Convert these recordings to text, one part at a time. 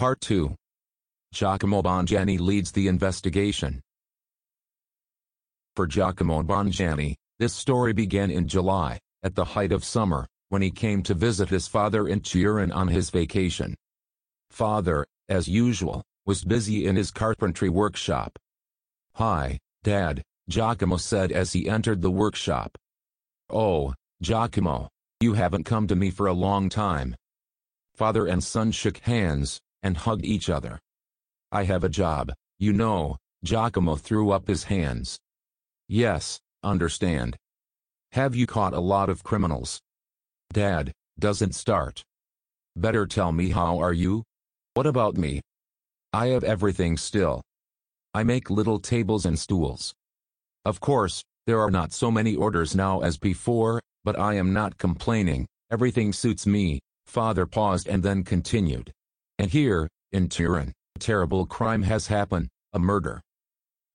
Part 2 Giacomo Bongianni leads the investigation. For Giacomo Bongianni, this story began in July, at the height of summer, when he came to visit his father in Turin on his vacation. Father, as usual, was busy in his carpentry workshop. Hi, Dad, Giacomo said as he entered the workshop. Oh, Giacomo, you haven't come to me for a long time. Father and son shook hands, and hugged each other. I have a job, you know, Giacomo threw up his hands. Yes, understand. Have you caught a lot of criminals? Dad, doesn't start. Better tell me how are you? What about me? I have everything still. I make little tables and stools. Of course, there are not so many orders now as before, but I am not complaining, everything suits me, father paused and then continued. And here, in Turin, a terrible crime has happened, a murder.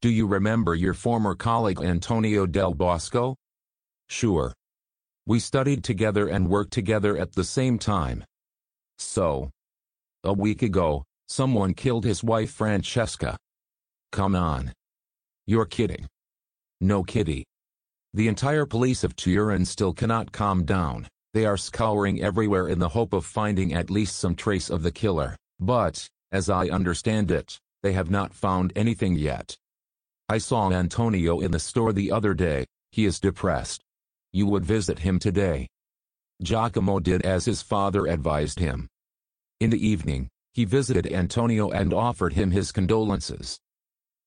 Do you remember your former colleague Antonio Del Bosco? Sure. We studied together and worked together at the same time. So. A week ago, someone killed his wife Francesca. Come on. You're kidding. No kitty. The entire police of Turin still cannot calm down. They are scouring everywhere in the hope of finding at least some trace of the killer, but, as I understand it, they have not found anything yet. I saw Antonio in the store the other day, he is depressed. You would visit him today. Giacomo did as his father advised him. In the evening, he visited Antonio and offered him his condolences.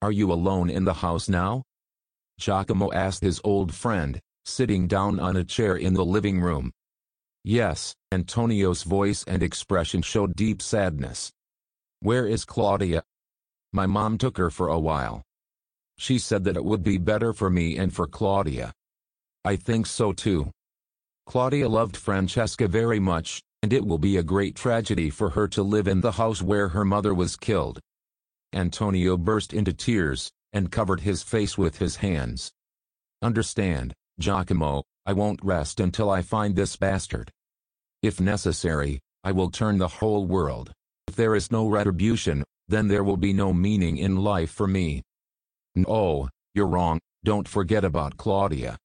Are you alone in the house now? Giacomo asked his old friend, sitting down on a chair in the living room. Yes, Antonio's voice and expression showed deep sadness. Where is Claudia? My mom took her for a while. She said that it would be better for me and for Claudia. I think so too. Claudia loved Francesca very much, and it will be a great tragedy for her to live in the house where her mother was killed. Antonio burst into tears, and covered his face with his hands. Understand, Giacomo, I won't rest until I find this bastard. If necessary, I will turn the whole world. If there is no retribution, then there will be no meaning in life for me. No, you're wrong, don't forget about Claudia.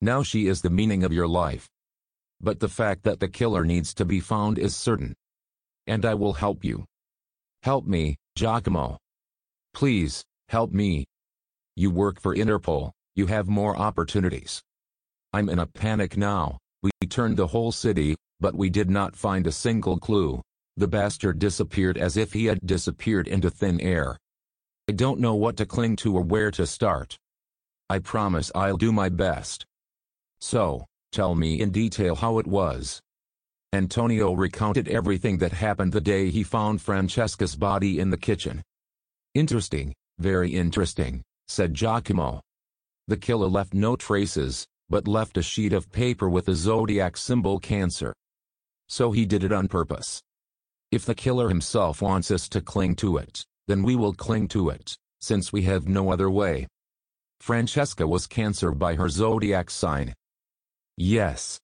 Now she is the meaning of your life. But the fact that the killer needs to be found is certain. And I will help you. Help me, Giacomo. Please, help me. You work for Interpol, you have more opportunities. I'm in a panic now, we turned the whole city, but we did not find a single clue. The bastard disappeared as if he had disappeared into thin air. I don't know what to cling to or where to start. I promise I'll do my best. So, tell me in detail how it was. Antonio recounted everything that happened the day he found Francesca's body in the kitchen. Interesting, very interesting, said Giacomo. The killer left no traces, but left a sheet of paper with the zodiac symbol Cancer. So he did it on purpose. If the killer himself wants us to cling to it, then we will cling to it, since we have no other way. Francesca was Cancer by her zodiac sign, Yes.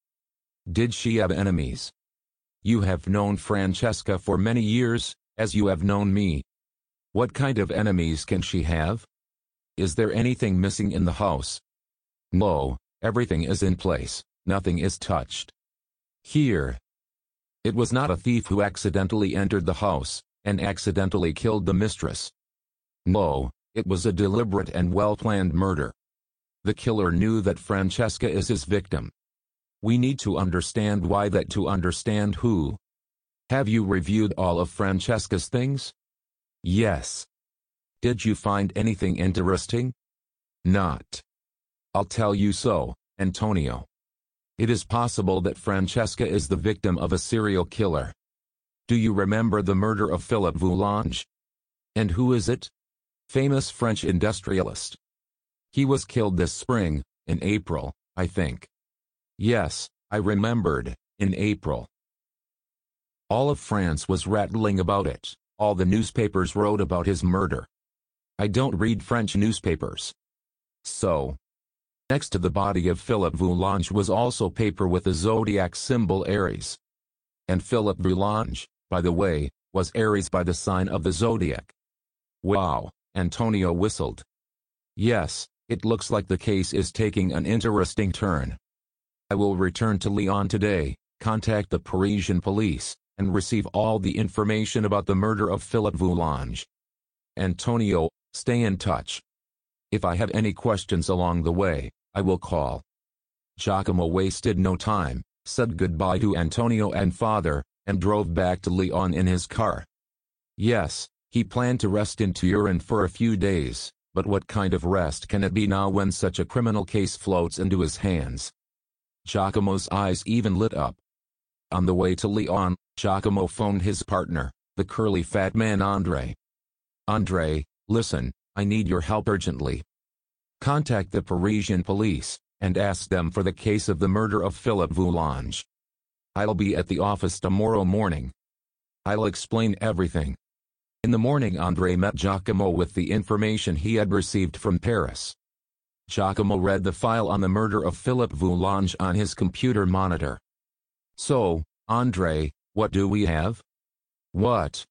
Did she have enemies? You have known Francesca for many years, as you have known me. What kind of enemies can she have? Is there anything missing in the house? No, everything is in place, nothing is touched. Here. It was not a thief who accidentally entered the house, and accidentally killed the mistress. No, it was a deliberate and well-planned murder. The killer knew that Francesca is his victim, we need to understand why that to understand who. Have you reviewed all of Francesca's things? Yes. Did you find anything interesting? Not. I'll tell you so, Antonio. It is possible that Francesca is the victim of a serial killer. Do you remember the murder of Philippe Voulange? And who is it? Famous French industrialist. He was killed this spring, in April, I think. Yes, I remembered, in April. All of France was rattling about it, all the newspapers wrote about his murder. I don't read French newspapers. So. Next to the body of Philip Voulange was also paper with the zodiac symbol Aries. And Philip Voulange, by the way, was Aries by the sign of the zodiac. Wow, Antonio whistled. Yes, it looks like the case is taking an interesting turn. I will return to Lyon today, contact the Parisian police, and receive all the information about the murder of Philip Voulange. Antonio, stay in touch. If I have any questions along the way, I will call. Giacomo wasted no time, said goodbye to Antonio and father, and drove back to Lyon in his car. Yes, he planned to rest in Turin for a few days, but what kind of rest can it be now when such a criminal case floats into his hands? Giacomo's eyes even lit up. On the way to Lyon, Giacomo phoned his partner, the curly fat man Andre. Andre, listen, I need your help urgently. Contact the Parisian police, and ask them for the case of the murder of Philippe Voulange. I'll be at the office tomorrow morning. I'll explain everything. In the morning Andre met Giacomo with the information he had received from Paris. Giacomo read the file on the murder of Philippe Voulange on his computer monitor. So, Andre, what do we have? What?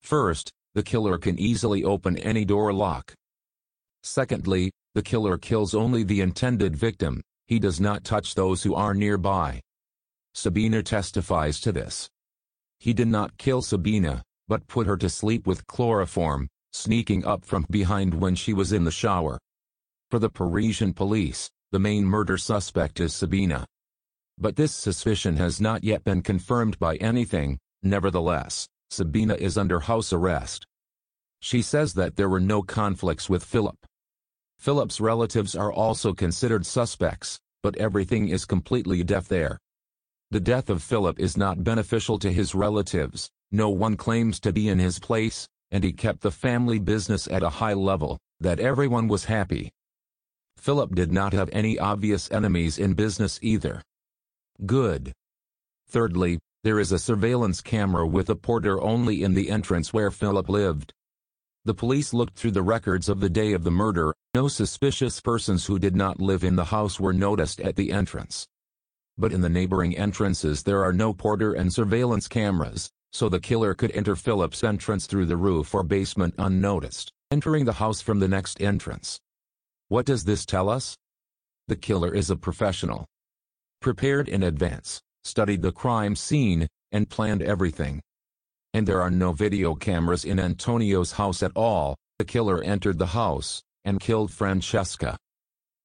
First, the killer can easily open any door lock. Secondly, the killer kills only the intended victim, he does not touch those who are nearby. Sabina testifies to this. He did not kill Sabina, but put her to sleep with chloroform, sneaking up from behind when she was in the shower. For the Parisian police, the main murder suspect is Sabina. But this suspicion has not yet been confirmed by anything, nevertheless, Sabina is under house arrest. She says that there were no conflicts with Philip. Philip's relatives are also considered suspects, but everything is completely deaf there. The death of Philip is not beneficial to his relatives, no one claims to be in his place, and he kept the family business at a high level, that everyone was happy. Philip did not have any obvious enemies in business either. Good. Thirdly, there is a surveillance camera with a porter only in the entrance where Philip lived. The police looked through the records of the day of the murder, no suspicious persons who did not live in the house were noticed at the entrance. But in the neighboring entrances there are no porter and surveillance cameras, so the killer could enter Philip's entrance through the roof or basement unnoticed, entering the house from the next entrance. What does this tell us? The killer is a professional prepared in advance, studied the crime scene, and planned everything. And there are no video cameras in Antonio's house at all, the killer entered the house, and killed Francesca.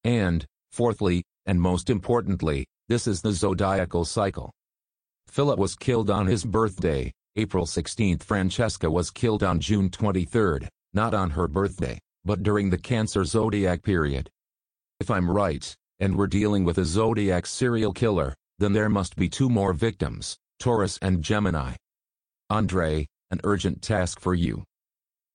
And, fourthly, and most importantly, this is the zodiacal cycle. Philip was killed on his birthday, April 16. Francesca was killed on June 23, not on her birthday, but during the Cancer zodiac period. If I'm right, and we're dealing with a Zodiac serial killer, then there must be two more victims, Taurus and Gemini. Andre, an urgent task for you.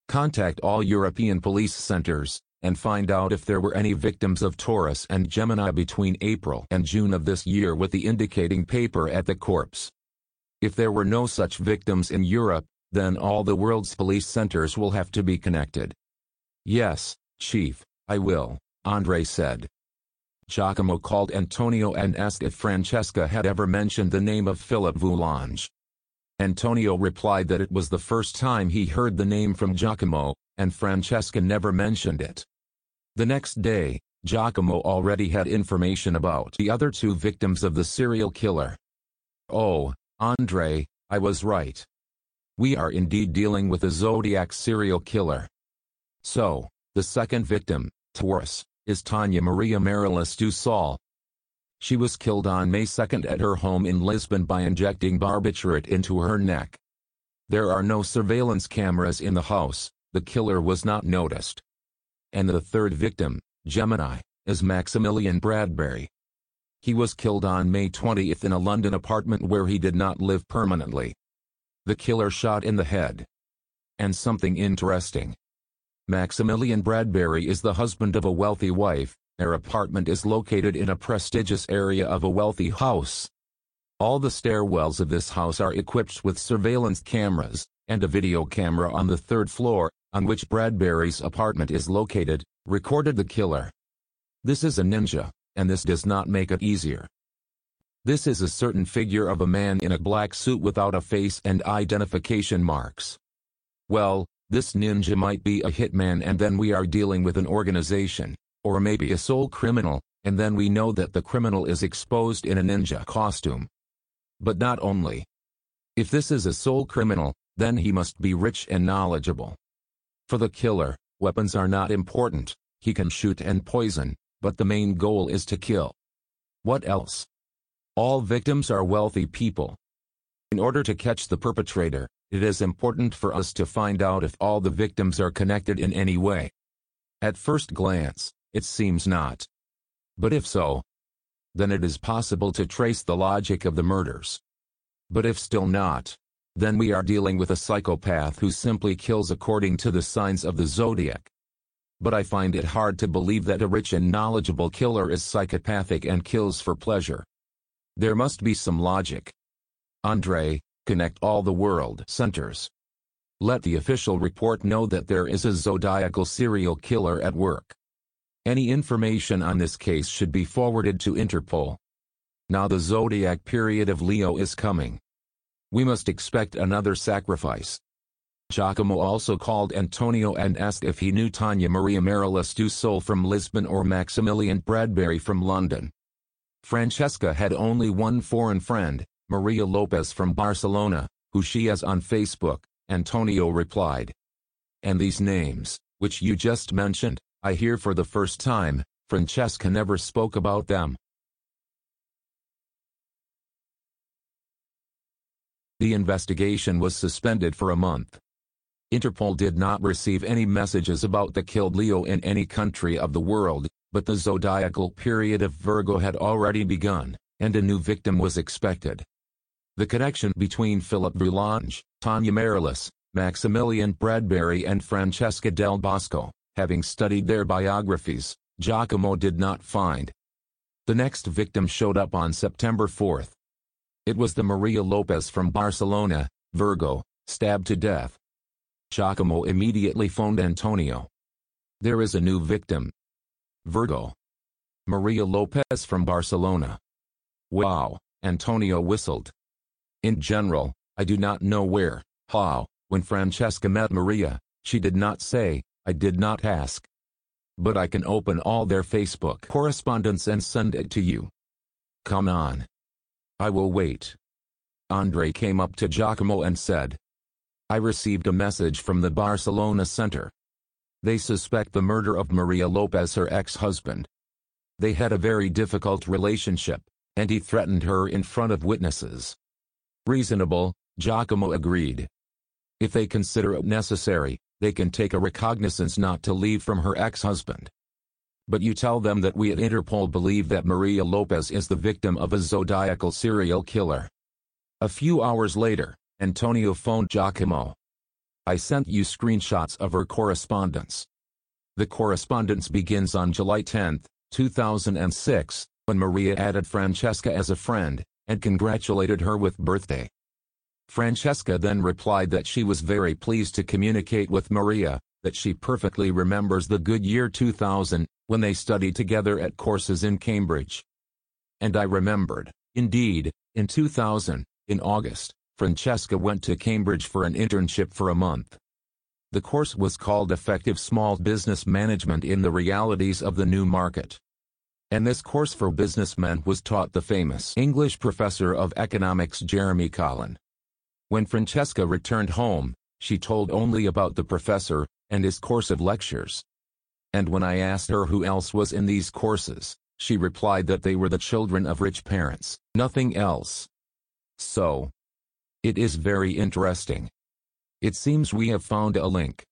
Contact all European police centers, and find out if there were any victims of Taurus and Gemini between April and June of this year with the indicating paper at the corpse. If there were no such victims in Europe, then all the world's police centers will have to be connected. Yes, Chief, I will, Andre said. Giacomo called Antonio and asked if Francesca had ever mentioned the name of Philip Voulange. Antonio replied that it was the first time he heard the name from Giacomo, and Francesca never mentioned it. The next day, Giacomo already had information about the other two victims of the serial killer. Oh, Andre, I was right. We are indeed dealing with a Zodiac serial killer. So, the second victim, Taurus, is Tanya Maria Marilis Sol. She was killed on May 2 at her home in Lisbon by injecting barbiturate into her neck. There are no surveillance cameras in the house, the killer was not noticed. And the third victim, Gemini, is Maximilian Bradbury. He was killed on May 20 in a London apartment where he did not live permanently. The killer shot in the head. And something interesting. Maximilian Bradbury is the husband of a wealthy wife, their apartment is located in a prestigious area of a wealthy house. All the stairwells of this house are equipped with surveillance cameras, and a video camera on the third floor, on which Bradbury's apartment is located, recorded the killer. This is a ninja, and this does not make it easier. This is a certain figure of a man in a black suit without a face and identification marks. Well, this ninja might be a hitman and then we are dealing with an organization, or maybe a sole criminal, and then we know that the criminal is exposed in a ninja costume. But not only. If this is a sole criminal, then he must be rich and knowledgeable. For the killer, weapons are not important, he can shoot and poison, but the main goal is to kill. What else? All victims are wealthy people. In order to catch the perpetrator, it is important for us to find out if all the victims are connected in any way. At first glance, it seems not. But if so, then it is possible to trace the logic of the murders. But if still not, then we are dealing with a psychopath who simply kills according to the signs of the zodiac. But I find it hard to believe that a rich and knowledgeable killer is psychopathic and kills for pleasure. There must be some logic. Andre, connect all the world centers. Let the official report know that there is a zodiacal serial killer at work. Any information on this case should be forwarded to Interpol. Now the zodiac period of Leo is coming. We must expect another sacrifice. Giacomo also called Antonio and asked if he knew Tanya Maria Marilis du Sol from Lisbon or Maximilian Bradbury from London. Francesca had only one foreign friend, Maria Lopez from Barcelona, who she has on Facebook, Antonio replied. And these names, which you just mentioned, I hear for the first time, Francesca never spoke about them. The investigation was suspended for a month. Interpol did not receive any messages about the killed Leo in any country of the world, but the zodiacal period of Virgo had already begun, and a new victim was expected. The connection between Philip Boulange, Tanya Marilis, Maximilian Bradbury and Francesca del Bosco, having studied their biographies, Giacomo did not find. The next victim showed up on September 4. It was the Maria Lopez from Barcelona, Virgo, stabbed to death. Giacomo immediately phoned Antonio. There is a new victim, Virgo. Maria Lopez from Barcelona. Wow, Antonio whistled. In general, I do not know where, how, when Francesca met Maria, she did not say, I did not ask. But I can open all their Facebook correspondence and send it to you. Come on. I will wait. Andre came up to Giacomo and said, I received a message from the Barcelona Center. They suspect the murder of Maria Lopez her ex-husband. They had a very difficult relationship, and he threatened her in front of witnesses. Reasonable, Giacomo agreed. If they consider it necessary, they can take a recognizance not to leave from her ex-husband. But you tell them that we at Interpol believe that Maria Lopez is the victim of a zodiacal serial killer. A few hours later, Antonio phoned Giacomo. I sent you screenshots of her correspondence. The correspondence begins on July 10, 2006, when Maria added Francesca as a friend, and congratulated her with birthday. Francesca then replied that she was very pleased to communicate with Maria, that she perfectly remembers the good year 2000, when they studied together at courses in Cambridge. And I remembered, indeed, in 2000, in August, Francesca went to Cambridge for an internship for a month. The course was called Effective Small Business Management in the Realities of the New Market. And this course for businessmen was taught the famous English professor of economics Jeremy Collin. When Francesca returned home, she told only about the professor and his course of lectures. And when I asked her who else was in these courses, she replied that they were the children of rich parents, nothing else. So, it is very interesting. It seems we have found a link.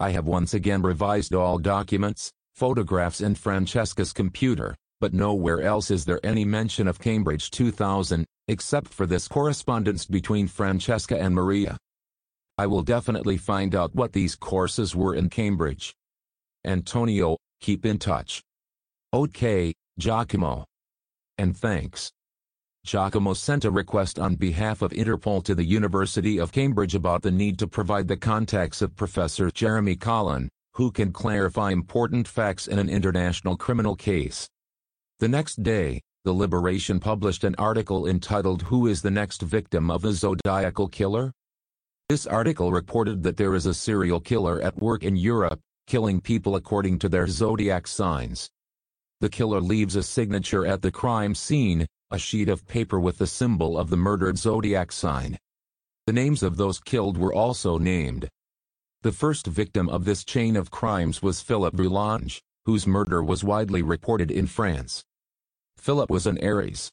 I have once again revised all documents, photographs and Francesca's computer, but nowhere else is there any mention of Cambridge 2000, except for this correspondence between Francesca and Maria. I will definitely find out what these courses were in Cambridge. Antonio, keep in touch. Okay, Giacomo. And thanks. Giacomo sent a request on behalf of Interpol to the University of Cambridge about the need to provide the contacts of Professor Jeremy Collin, who can clarify important facts in an international criminal case. The next day, The Liberation published an article entitled Who is the Next Victim of the Zodiacal Killer? This article reported that there is a serial killer at work in Europe, killing people according to their zodiac signs. The killer leaves a signature at the crime scene, a sheet of paper with the symbol of the murdered zodiac sign. The names of those killed were also named. The first victim of this chain of crimes was Philip Boulange, whose murder was widely reported in France. Philip was an Aries.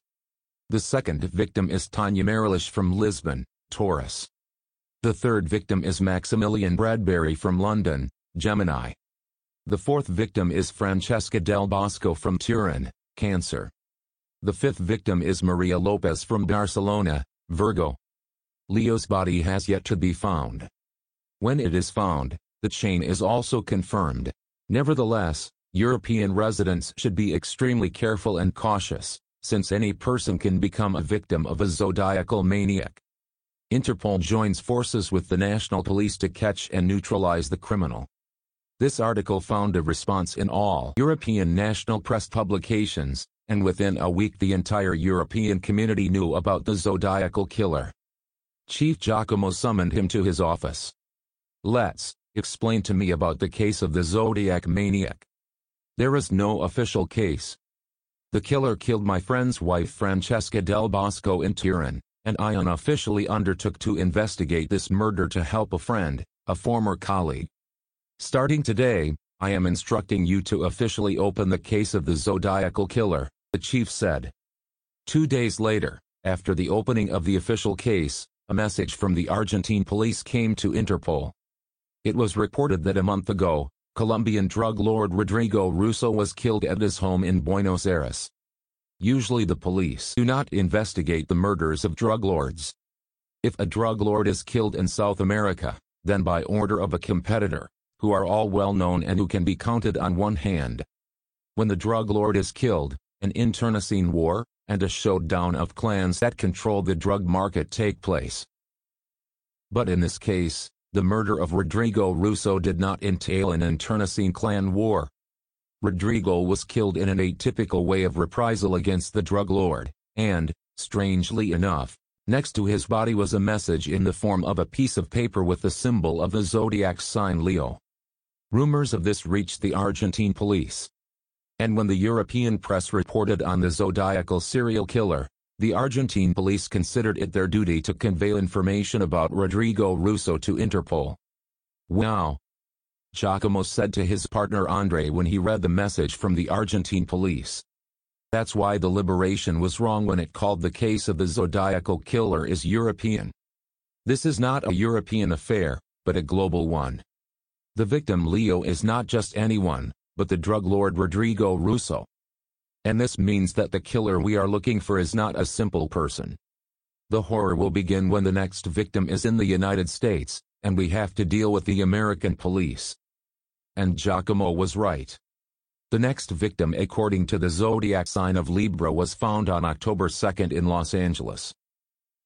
The second victim is Tanya Marilich from Lisbon, Taurus. The third victim is Maximilian Bradbury from London, Gemini. The fourth victim is Francesca Del Bosco from Turin, Cancer. The fifth victim is Maria Lopez from Barcelona, Virgo. Leo's body has yet to be found. When it is found, the chain is also confirmed. Nevertheless, European residents should be extremely careful and cautious, since any person can become a victim of a zodiacal maniac. Interpol joins forces with the national police to catch and neutralize the criminal. This article found a response in all European national press publications, and within a week the entire European community knew about the zodiacal killer. Chief Giacomo summoned him to his office. Let's explain to me about the case of the zodiac maniac. There is no official case. The killer killed my friend's wife Francesca Del Bosco in Turin, and I unofficially undertook to investigate this murder to help a friend, a former colleague. Starting today, I am instructing you to officially open the case of the Zodiacal Killer, the chief said. Two days later, after the opening of the official case, a message from the Argentine police came to Interpol. It was reported that a month ago, Colombian drug lord Rodrigo Russo was killed at his home in Buenos Aires. Usually the police do not investigate the murders of drug lords. If a drug lord is killed in South America, then by order of a competitor, who are all well known and who can be counted on one hand. When the drug lord is killed, an internecine war, and a showdown of clans that control the drug market take place. But in this case, the murder of Rodrigo Russo did not entail an internecine clan war. Rodrigo was killed in an atypical way of reprisal against the drug lord, and, strangely enough, next to his body was a message in the form of a piece of paper with the symbol of the zodiac sign Leo. Rumors of this reached the Argentine police. And when the European press reported on the zodiacal serial killer, the Argentine police considered it their duty to convey information about Rodrigo Russo to Interpol. Wow! Giacomo said to his partner Andre when he read the message from the Argentine police. That's why the Liberation was wrong when it called the case of the Zodiacal killer is European. This is not a European affair, but a global one. The victim Leo is not just anyone, but the drug lord Rodrigo Russo. And this means that the killer we are looking for is not a simple person. The horror will begin when the next victim is in the United States, and we have to deal with the American police. And Giacomo was right. The next victim according to the zodiac sign of Libra was found on October 2 in Los Angeles.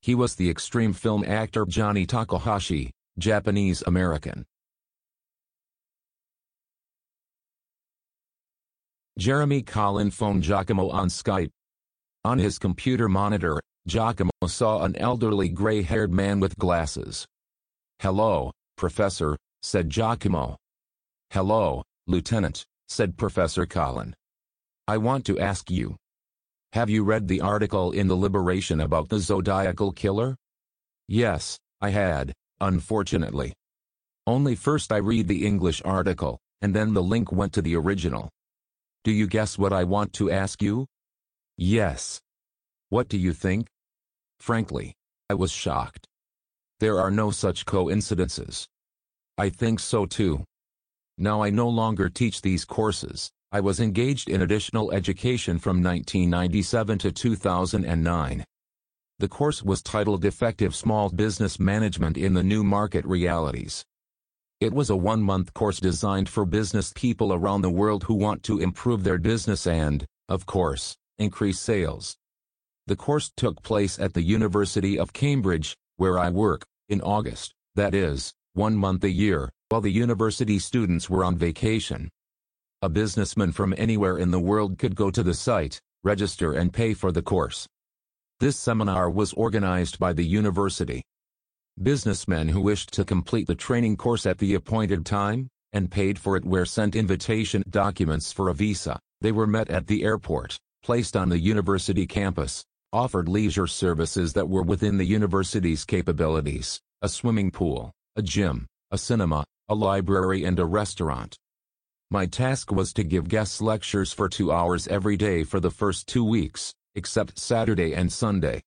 He was the extreme film actor Johnny Takahashi, Japanese-American. Jeremy Collin phoned Giacomo on Skype. On his computer monitor, Giacomo saw an elderly gray-haired man with glasses. Hello, Professor, said Giacomo. Hello, Lieutenant, said Professor Collin. I want to ask you. Have you read the article in The Liberation about the Zodiacal Killer? Yes, I had, unfortunately. Only first I read the English article, and then the link went to the original. Do you guess what I want to ask you? Yes. What do you think? Frankly, I was shocked. There are no such coincidences. I think so too. Now I no longer teach these courses. I was engaged in additional education from 1997 to 2009. The course was titled Effective Small Business Management in the New Market Realities. It was a one-month course designed for business people around the world who want to improve their business and, of course, increase sales. The course took place at the University of Cambridge, where I work, in August, that is, one month a year, while the university students were on vacation. A businessman from anywhere in the world could go to the site, register and pay for the course. This seminar was organized by the university. Businessmen who wished to complete the training course at the appointed time, and paid for it were sent invitation documents for a visa. They were met at the airport, placed on the university campus, offered leisure services that were within the university's capabilities, a swimming pool, a gym, a cinema, a library and a restaurant. My task was to give guest lectures for two hours every day for the first two weeks, except Saturday and Sunday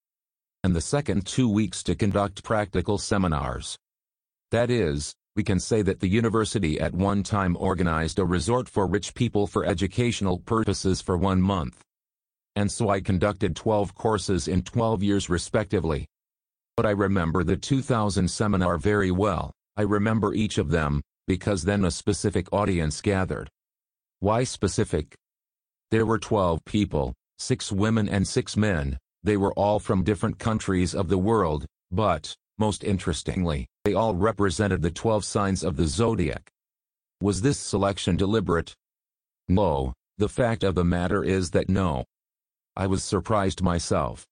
and the second two weeks to conduct practical seminars. That is, we can say that the university at one time organized a resort for rich people for educational purposes for one month. And so I conducted 12 courses in 12 years respectively. But I remember the 2000 seminar very well, I remember each of them, because then a specific audience gathered. Why specific? There were 12 people, 6 women and 6 men, they were all from different countries of the world, but, most interestingly, they all represented the 12 signs of the zodiac. Was this selection deliberate? No, the fact of the matter is that no. I was surprised myself.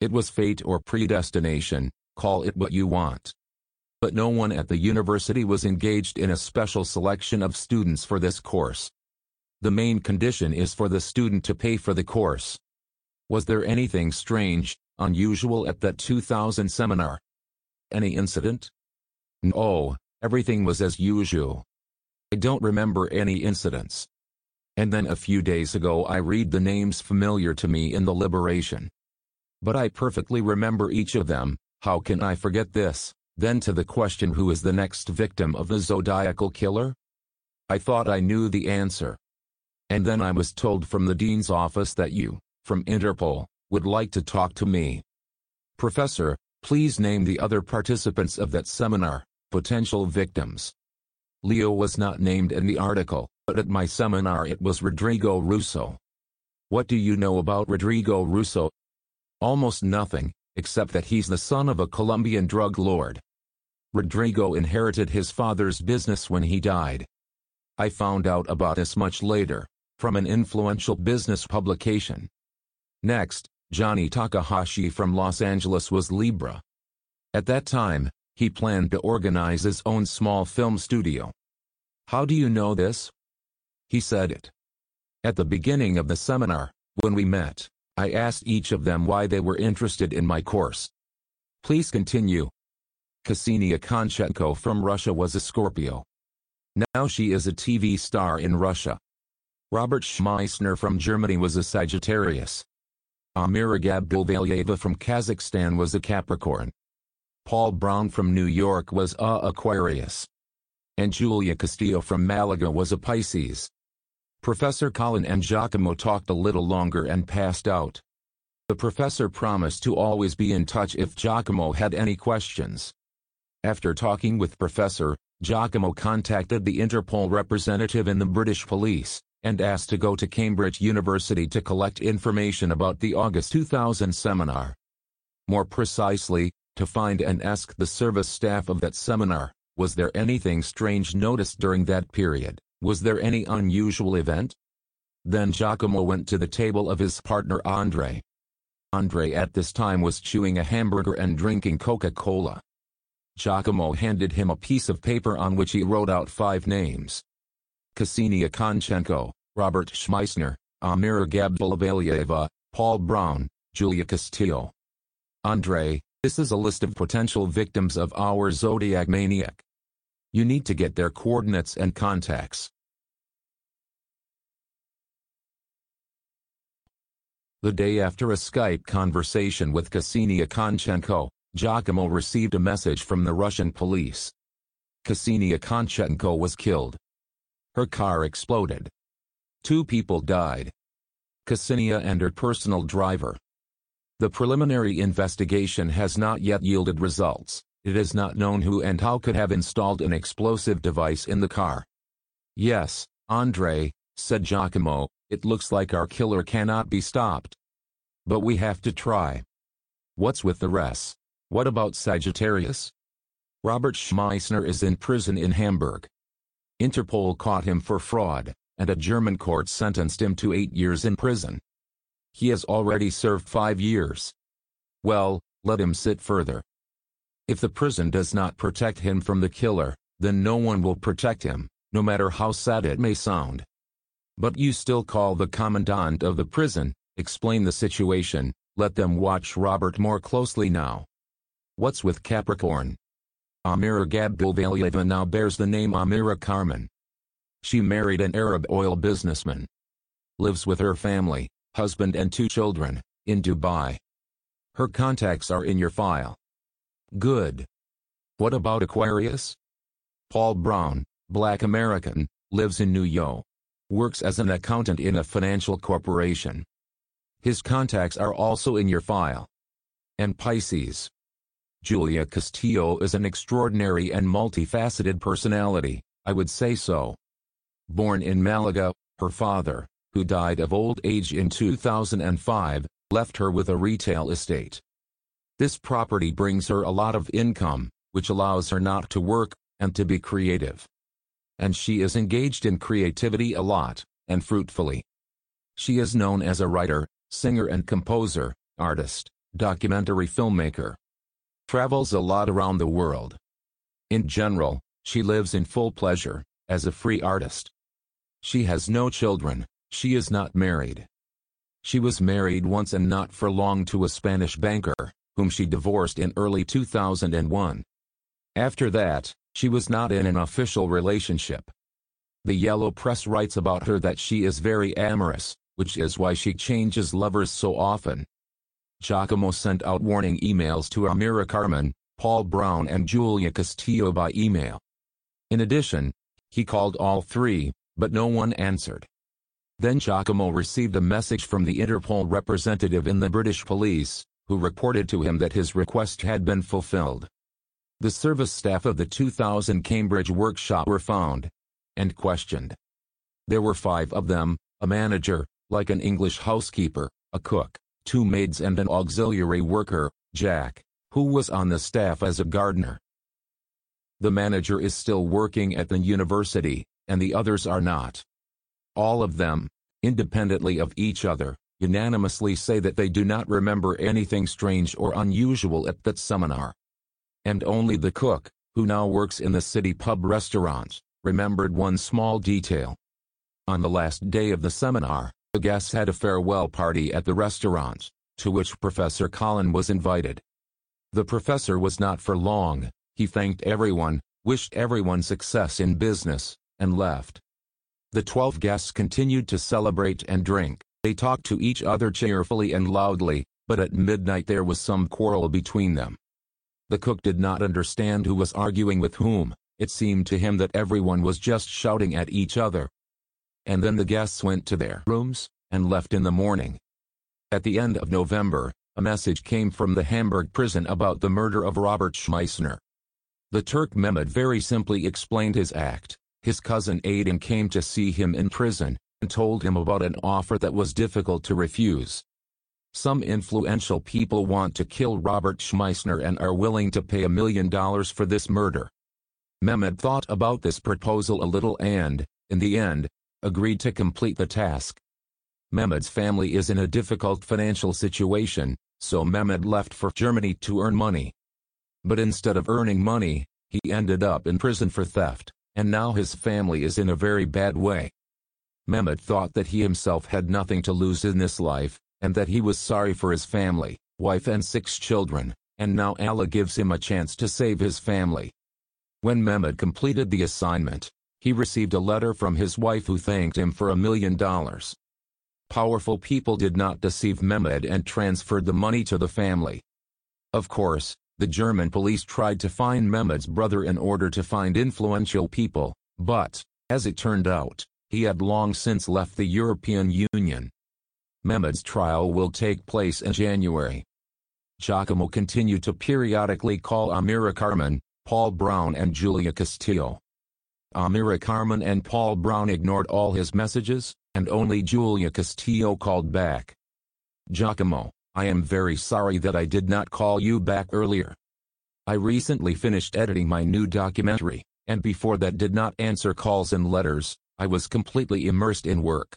It was fate or predestination, call it what you want. But no one at the university was engaged in a special selection of students for this course. The main condition is for the student to pay for the course. Was there anything strange, unusual at that 2000 seminar? Any incident? No, everything was as usual. I don't remember any incidents. And then a few days ago I read the names familiar to me in the Liberation. But I perfectly remember each of them, how can I forget this? Then to the question who is the next victim of the zodiacal killer? I thought I knew the answer. And then I was told from the dean's office that you, from Interpol, would like to talk to me. Professor, please name the other participants of that seminar, potential victims. Leo was not named in the article, but at my seminar it was Rodrigo Russo. What do you know about Rodrigo Russo? Almost nothing, except that he's the son of a Colombian drug lord. Rodrigo inherited his father's business when he died. I found out about this much later, from an influential business publication. Next, Johnny Takahashi from Los Angeles was Libra. At that time, he planned to organize his own small film studio. How do you know this? He said it. At the beginning of the seminar, when we met, I asked each of them why they were interested in my course. Please continue. Ksenia Konchenko from Russia was a Scorpio. Now she is a TV star in Russia. Robert Schmeissner from Germany was a Sagittarius. Amira Gabdulvalyeva from Kazakhstan was a Capricorn. Paul Brown from New York was a Aquarius. And Julia Castillo from Malaga was a Pisces. Professor Colin and Giacomo talked a little longer and passed out. The professor promised to always be in touch if Giacomo had any questions. After talking with Professor, Giacomo contacted the Interpol representative in the British police and asked to go to Cambridge University to collect information about the August 2000 seminar. More precisely, to find and ask the service staff of that seminar, was there anything strange noticed during that period, was there any unusual event? Then Giacomo went to the table of his partner Andre. Andre at this time was chewing a hamburger and drinking Coca-Cola. Giacomo handed him a piece of paper on which he wrote out five names. Ksenia Konchenko, Robert Schmeissner, Amira Gabdulvalyeva, Paul Brown, Julia Castillo. Andre, this is a list of potential victims of our Zodiac Maniac. You need to get their coordinates and contacts. The day after a Skype conversation with Ksenia Konchenko, Giacomo received a message from the Russian police. Ksenia Konchenko was killed. Her car exploded. Two people died. Ksenia and her personal driver. The preliminary investigation has not yet yielded results. It is not known who and how could have installed an explosive device in the car. Yes, Andre, said Giacomo, it looks like our killer cannot be stopped. But we have to try. What's with the rest? What about Sagittarius? Robert Schmeissner is in prison in Hamburg. Interpol caught him for fraud, and a German court sentenced him to eight years in prison. He has already served five years. Well, let him sit further. If the prison does not protect him from the killer, then no one will protect him, no matter how sad it may sound. But you still call the commandant of the prison, explain the situation, let them watch Robert more closely now. What's with Capricorn? Amira Gabdulvalyeva now bears the name Amira Carmen. She married an Arab oil businessman. Lives with her family, husband and two children, in Dubai. Her contacts are in your file. Good. What about Aquarius? Paul Brown, black American, lives in New York. Works as an accountant in a financial corporation. His contacts are also in your file. And Pisces. Julia Castillo is an extraordinary and multifaceted personality, I would say so. Born in Malaga, her father, who died of old age in 2005, left her with a retail estate. This property brings her a lot of income, which allows her not to work, and to be creative. And she is engaged in creativity a lot, and fruitfully. She is known as a writer, singer and composer, artist, documentary filmmaker. Travels a lot around the world. In general, she lives in full pleasure, as a free artist. She has no children, she is not married. She was married once and not for long to a Spanish banker, whom she divorced in early 2001. After that, she was not in an official relationship. The Yellow Press writes about her that she is very amorous, which is why she changes lovers so often. Giacomo sent out warning emails to Amira Carmen, Paul Brown and Julia Castillo by email. In addition, he called all three, but no one answered. Then Giacomo received a message from the Interpol representative in the British police, who reported to him that his request had been fulfilled. The service staff of the 2000 Cambridge workshop were found and questioned. There were five of them, a manager, like an English housekeeper, a cook, two maids and an auxiliary worker, Jack, who was on the staff as a gardener. The manager is still working at the university, and the others are not. All of them, independently of each other, unanimously say that they do not remember anything strange or unusual at that seminar. And only the cook, who now works in the city pub restaurant, remembered one small detail. On the last day of the seminar, the guests had a farewell party at the restaurant, to which Professor Colin was invited. The professor was not for long, he thanked everyone, wished everyone success in business, and left. The twelve guests continued to celebrate and drink. They talked to each other cheerfully and loudly, but at midnight there was some quarrel between them. The cook did not understand who was arguing with whom, it seemed to him that everyone was just shouting at each other. And then the guests went to their rooms, and left in the morning. At the end of November, a message came from the Hamburg prison about the murder of Robert Schmeissner. The Turk Mehmed very simply explained his act. His cousin Aydin came to see him in prison, and told him about an offer that was difficult to refuse. Some influential people want to kill Robert Schmeissner and are willing to pay a million dollars for this murder. Mehmed thought about this proposal a little and, in the end, agreed to complete the task. Mehmed's family is in a difficult financial situation, so Mehmed left for Germany to earn money. But instead of earning money, he ended up in prison for theft, and now his family is in a very bad way. Mehmet thought that he himself had nothing to lose in this life, and that he was sorry for his family, wife and six children, and now Allah gives him a chance to save his family. When Mehmet completed the assignment, he received a letter from his wife who thanked him for a million dollars. Powerful people did not deceive Mehmet and transferred the money to the family. Of course, the German police tried to find Mehmet's brother in order to find influential people, but, as it turned out, he had long since left the European Union. Mehmed's trial will take place in January. Giacomo continued to periodically call Amira Carmen, Paul Brown and Julia Castillo. Amira Carmen and Paul Brown ignored all his messages, and only Julia Castillo called back. Giacomo, I am very sorry that I did not call you back earlier. I recently finished editing my new documentary, and before that did not answer calls and letters, I was completely immersed in work.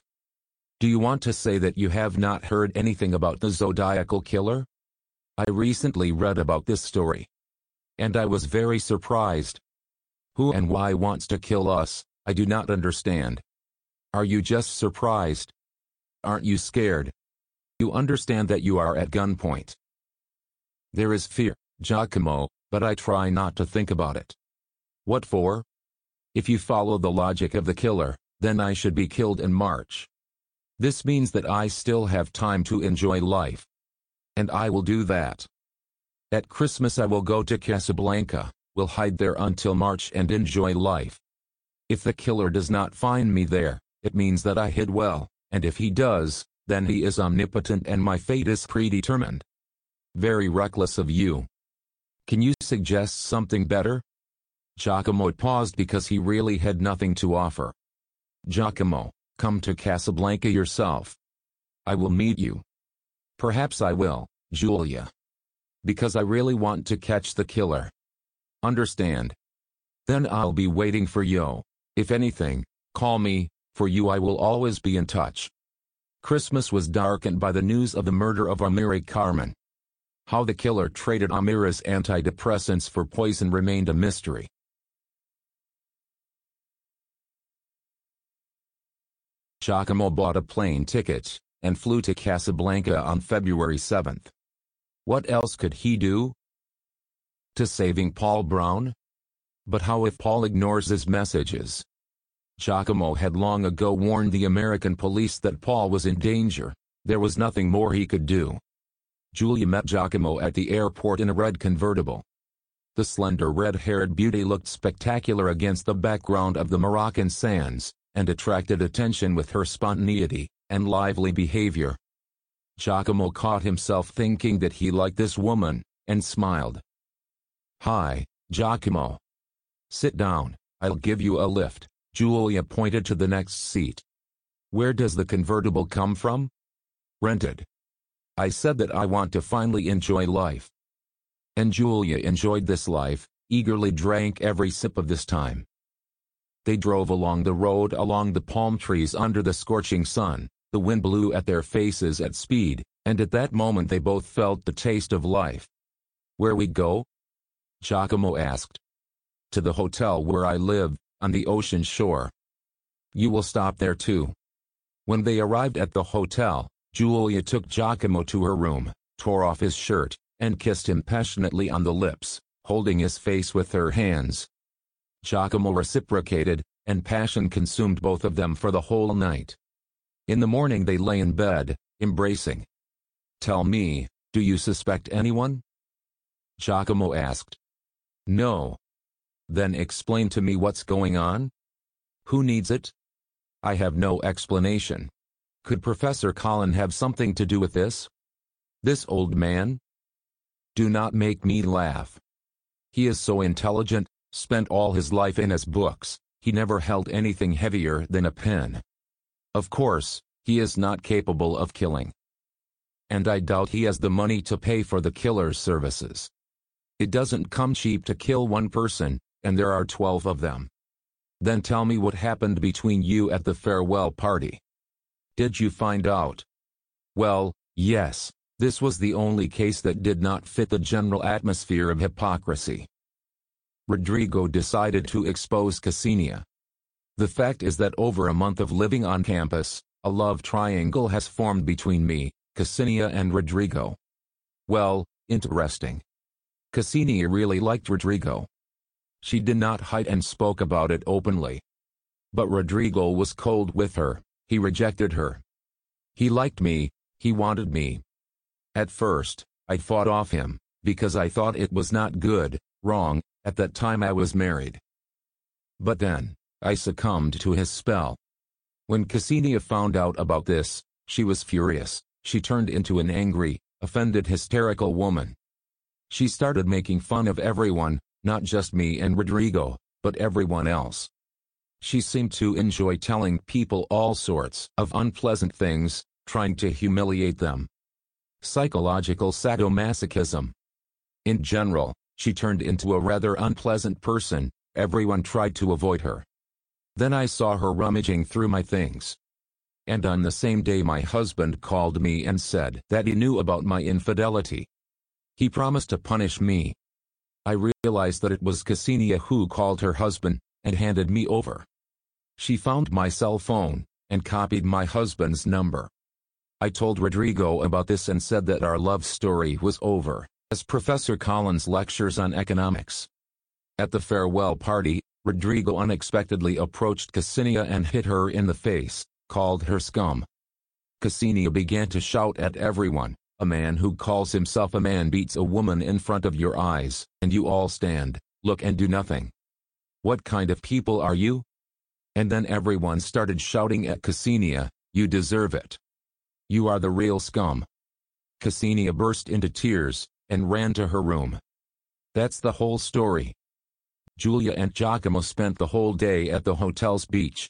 Do you want to say that you have not heard anything about the Zodiacal Killer? I recently read about this story. And I was very surprised. Who and why wants to kill us, I do not understand. Are you just surprised? Aren't you scared? You understand that you are at gunpoint. There is fear, Giacomo, but I try not to think about it. What for? If you follow the logic of the killer, then I should be killed in March. This means that I still have time to enjoy life. And I will do that. At Christmas I will go to Casablanca, will hide there until March and enjoy life. If the killer does not find me there, it means that I hid well, and if he does, then he is omnipotent and my fate is predetermined. Very reckless of you. Can you suggest something better? Giacomo paused because he really had nothing to offer. Giacomo, come to Casablanca yourself. I will meet you. Perhaps I will, Julia. Because I really want to catch the killer. Understand? Then I'll be waiting for you. If anything, call me, for you I will always be in touch. Christmas was darkened by the news of the murder of Amiri Carmen. How the killer traded Amira's antidepressants for poison remained a mystery. Giacomo bought a plane ticket, and flew to Casablanca on February 7. What else could he do? To saving Paul Brown? But how if Paul ignores his messages? Giacomo had long ago warned the American police that Paul was in danger. There was nothing more he could do. Julia met Giacomo at the airport in a red convertible. The slender red-haired beauty looked spectacular against the background of the Moroccan sands, and attracted attention with her spontaneity and lively behavior. Giacomo caught himself thinking that he liked this woman, and smiled. Hi, Giacomo. Sit down, I'll give you a lift. Julia pointed to the next seat. Where does the convertible come from? Rented. I said that I want to finally enjoy life. And Julia enjoyed this life, eagerly drank every sip of this time. They drove along the road along the palm trees under the scorching sun, the wind blew at their faces at speed, and at that moment they both felt the taste of life. Where we go? Giacomo asked. To the hotel where I live, on the ocean shore. You will stop there too. When they arrived at the hotel, Julia took Giacomo to her room, tore off his shirt, and kissed him passionately on the lips, holding his face with her hands. Giacomo reciprocated, and passion consumed both of them for the whole night. In the morning they lay in bed, embracing. Tell me, do you suspect anyone? Giacomo asked. No. Then explain to me what's going on? Who needs it? I have no explanation. Could Professor Colin have something to do with this? This old man? Do not make me laugh. He is so intelligent, spent all his life in his books, he never held anything heavier than a pen. Of course, he is not capable of killing. And I doubt he has the money to pay for the killer's services. It doesn't come cheap to kill one person, and there are 12 of them. Then tell me what happened between you at the farewell party. Did you find out? Well, yes, this was the only case that did not fit the general atmosphere of hypocrisy. Rodrigo decided to expose Ksenia. The fact is that over a month of living on campus, a love triangle has formed between me, Ksenia and Rodrigo. Well, interesting. Ksenia really liked Rodrigo. She did not hide and spoke about it openly. But Rodrigo was cold with her, he rejected her. He liked me, he wanted me. At first, I fought off him, because I thought it was not good, wrong, at that time I was married. But then, I succumbed to his spell. When Ksenia found out about this, she was furious, she turned into an angry, offended hysterical woman. She started making fun of everyone, not just me and Rodrigo, but everyone else. She seemed to enjoy telling people all sorts of unpleasant things, trying to humiliate them. Psychological sadomasochism. In general, she turned into a rather unpleasant person, everyone tried to avoid her. Then I saw her rummaging through my things. and on the same day my husband called me and said that he knew about my infidelity. He promised to punish me. I realized that it was Ksenia who called her husband, and handed me over. She found my cell phone, and copied my husband's number. I told Rodrigo about this and said that our love story was over, as Professor Collins lectures on economics. At the farewell party, Rodrigo unexpectedly approached Ksenia and hit her in the face, called her scum. Ksenia began to shout at everyone, a man who calls himself a man beats a woman in front of your eyes, and you all stand, look and do nothing. What kind of people are you? And then everyone started shouting at Ksenia, you deserve it. You are the real scum. Ksenia burst into tears, and ran to her room. That's the whole story. Julia and Giacomo spent the whole day at the hotel's beach.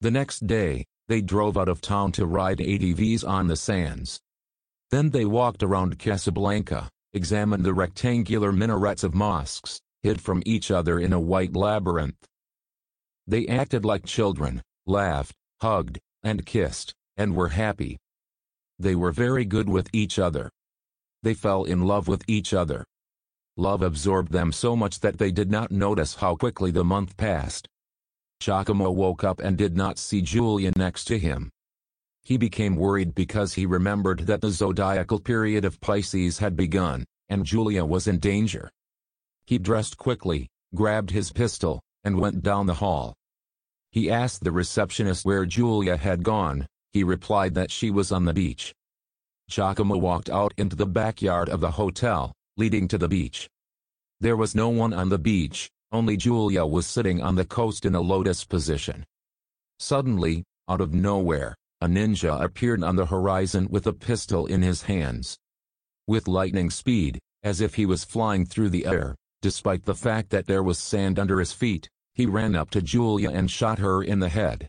The next day, they drove out of town to ride ATVs on the sands. Then they walked around Casablanca, examined the rectangular minarets of mosques, hid from each other in a white labyrinth. They acted like children, laughed, hugged, and kissed, and were happy. They were very good with each other. They fell in love with each other. Love absorbed them so much that they did not notice how quickly the month passed. Giacomo woke up and did not see Julia next to him. He became worried because he remembered that the zodiacal period of Pisces had begun, and Julia was in danger. He dressed quickly, grabbed his pistol, and went down the hall. He asked the receptionist where Julia had gone, he replied that she was on the beach. Giacomo walked out into the backyard of the hotel, leading to the beach. There was no one on the beach, only Julia was sitting on the coast in a lotus position. Suddenly, out of nowhere, a ninja appeared on the horizon with a pistol in his hands. With lightning speed, as if he was flying through the air, despite the fact that there was sand under his feet, he ran up to Julia and shot her in the head.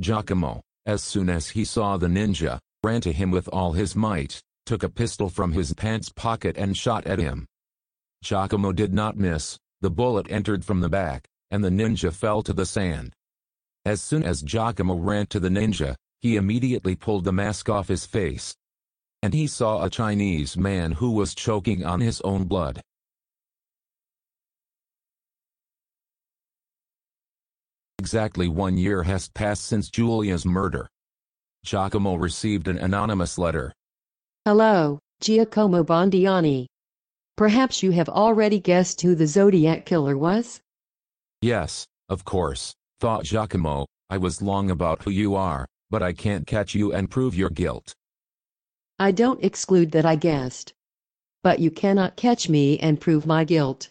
Giacomo, as soon as he saw the ninja, ran to him with all his might, took a pistol from his pants pocket and shot at him. Giacomo did not miss, the bullet entered from the back, and the ninja fell to the sand. As soon as Giacomo ran to the ninja, he immediately pulled the mask off his face. And he saw a Chinese man who was choking on his own blood. Exactly one year has passed since Julia's murder. Giacomo received an anonymous letter. Hello, Giacomo Bondiani. Perhaps you have already guessed who the Zodiac Killer was? Yes, of course, thought Giacomo, I was long about who you are, but I can't catch you and prove your guilt. I don't exclude that I guessed. But you cannot catch me and prove my guilt.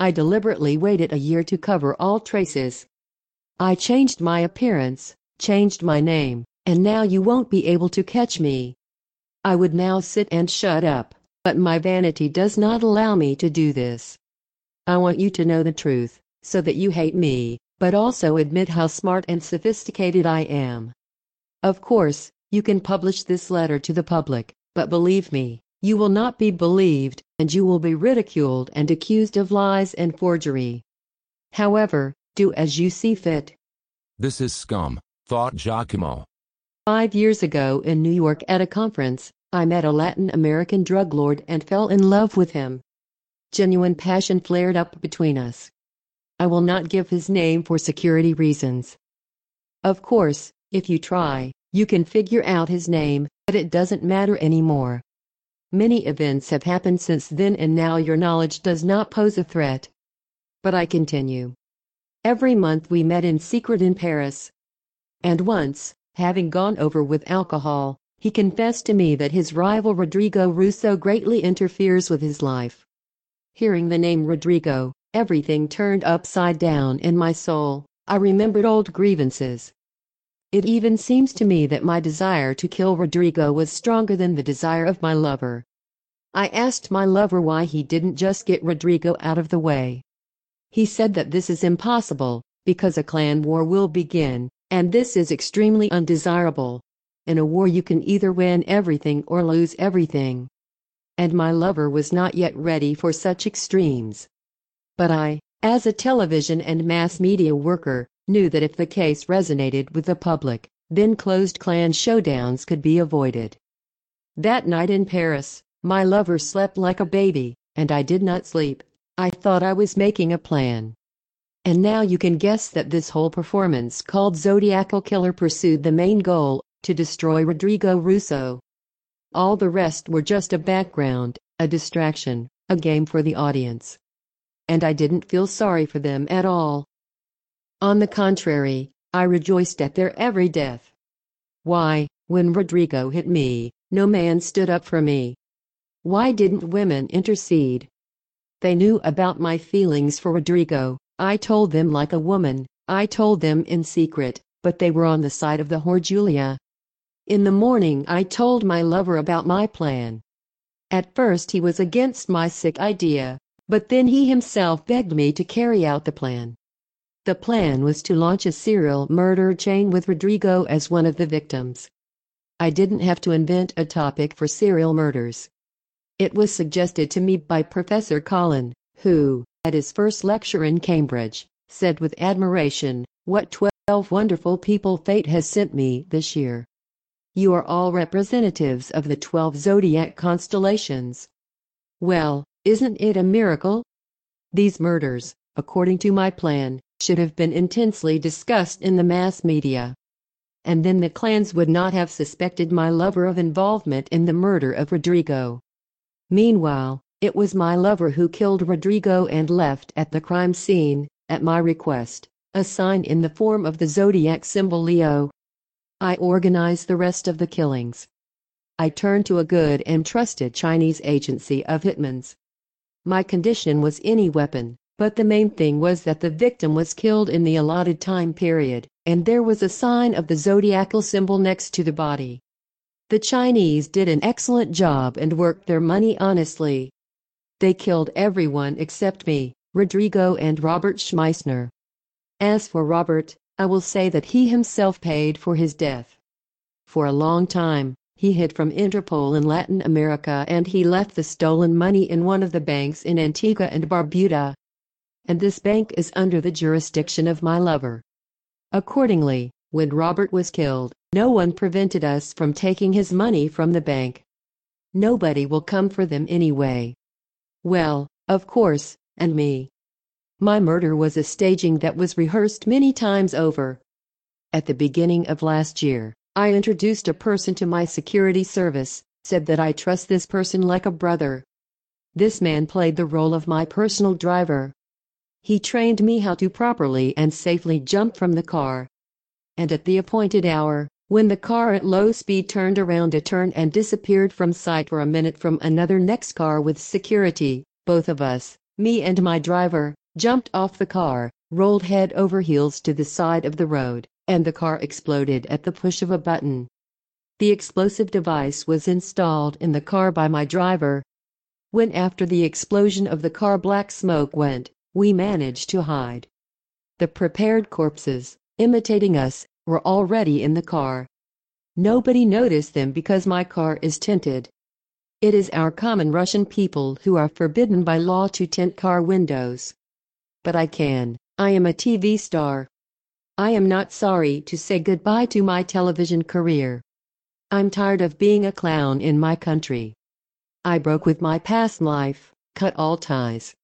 I deliberately waited a year to cover all traces. I changed my appearance, changed my name, and now you won't be able to catch me. I would now sit and shut up. But my vanity does not allow me to do this. I want you to know the truth, so that you hate me, but also admit how smart and sophisticated I am. Of course, you can publish this letter to the public, but believe me, you will not be believed, and you will be ridiculed and accused of lies and forgery. However, do as you see fit. This is scum, thought Giacomo. Five years ago in New York at a conference, I met a Latin American drug lord and fell in love with him. Genuine passion flared up between us. I will not give his name for security reasons. Of course, if you try, you can figure out his name, but it doesn't matter anymore. Many events have happened since then and now your knowledge does not pose a threat. But I continue. Every month we met in secret in Paris. And once, having gone over with alcohol, he confessed to me that his rival Rodrigo Russo greatly interferes with his life. Hearing the name Rodrigo, everything turned upside down in my soul. I remembered old grievances. It even seems to me that my desire to kill Rodrigo was stronger than the desire of my lover. I asked my lover why he didn't just get Rodrigo out of the way. He said that this is impossible, because a clan war will begin, and this is extremely undesirable. In a war you can either win everything or lose everything. And my lover was not yet ready for such extremes. But I, as a television and mass media worker, knew that if the case resonated with the public, then closed clan showdowns could be avoided. That night in Paris, my lover slept like a baby, and I did not sleep. I thought I was making a plan. And now you can guess that this whole performance called Zodiacal Killer pursued the main goal, to destroy Rodrigo Russo. All the rest were just a background, a distraction, a game for the audience. And I didn't feel sorry for them at all. On the contrary, I rejoiced at their every death. Why, when Rodrigo hit me, no man stood up for me. Why didn't women intercede? They knew about my feelings for Rodrigo, I told them like a woman, I told them in secret, but they were on the side of the whore Julia. In the morning I told my lover about my plan. At first he was against my sick idea, but then he himself begged me to carry out the plan. The plan was to launch a serial murder chain with Rodrigo as one of the victims. I didn't have to invent a topic for serial murders. It was suggested to me by Professor Collin, who, at his first lecture in Cambridge, said with admiration, What twelve wonderful people fate has sent me this year. You are all representatives of the twelve zodiac constellations. Well, isn't it a miracle? These murders, according to my plan, should have been intensely discussed in the mass media. And then the clans would not have suspected my lover of involvement in the murder of Rodrigo. Meanwhile, it was my lover who killed Rodrigo and left at the crime scene, at my request, a sign in the form of the zodiac symbol Leo. I organized the rest of the killings. I turned to a good and trusted Chinese agency of hitmans. My condition was any weapon, but the main thing was that the victim was killed in the allotted time period, and there was a sign of the zodiacal symbol next to the body. The Chinese did an excellent job and worked their money honestly. They killed everyone except me, Rodrigo and Robert Schmeissner. As for Robert, I will say that he himself paid for his death. For a long time, he hid from Interpol in Latin America and he left the stolen money in one of the banks in Antigua and Barbuda, and this bank is under the jurisdiction of my lover. Accordingly, when Robert was killed, no one prevented us from taking his money from the bank. Nobody will come for them anyway. Well, of course, and me. My murder was a staging that was rehearsed many times over. At the beginning of last year, I introduced a person to my security service, said that I trust this person like a brother. This man played the role of my personal driver. He trained me how to properly and safely jump from the car. And at the appointed hour, when the car at low speed turned around a turn and disappeared from sight for a minute from another next car with security, both of us, me and my driver, jumped off the car, rolled head over heels to the side of the road, and the car exploded at the push of a button. The explosive device was installed in the car by my driver. When after the explosion of the car black smoke went, we managed to hide. The prepared corpses, imitating us, were already in the car. Nobody noticed them because my car is tinted. It is our common Russian people who are forbidden by law to tint car windows. But I can. I am a TV star. I am not sorry to say goodbye to my television career. I'm tired of being a clown in my country. I broke with my past life, cut all ties.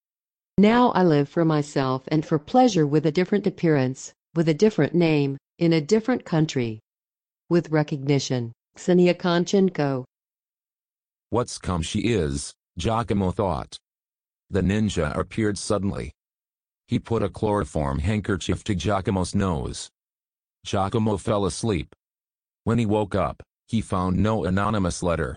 Now I live for myself and for pleasure with a different appearance, with a different name, in a different country. With recognition, Ksenia Konchenko. What scum she is, Giacomo thought. The ninja appeared suddenly. He put a chloroform handkerchief to Giacomo's nose. Giacomo fell asleep. When he woke up, he found no anonymous letter.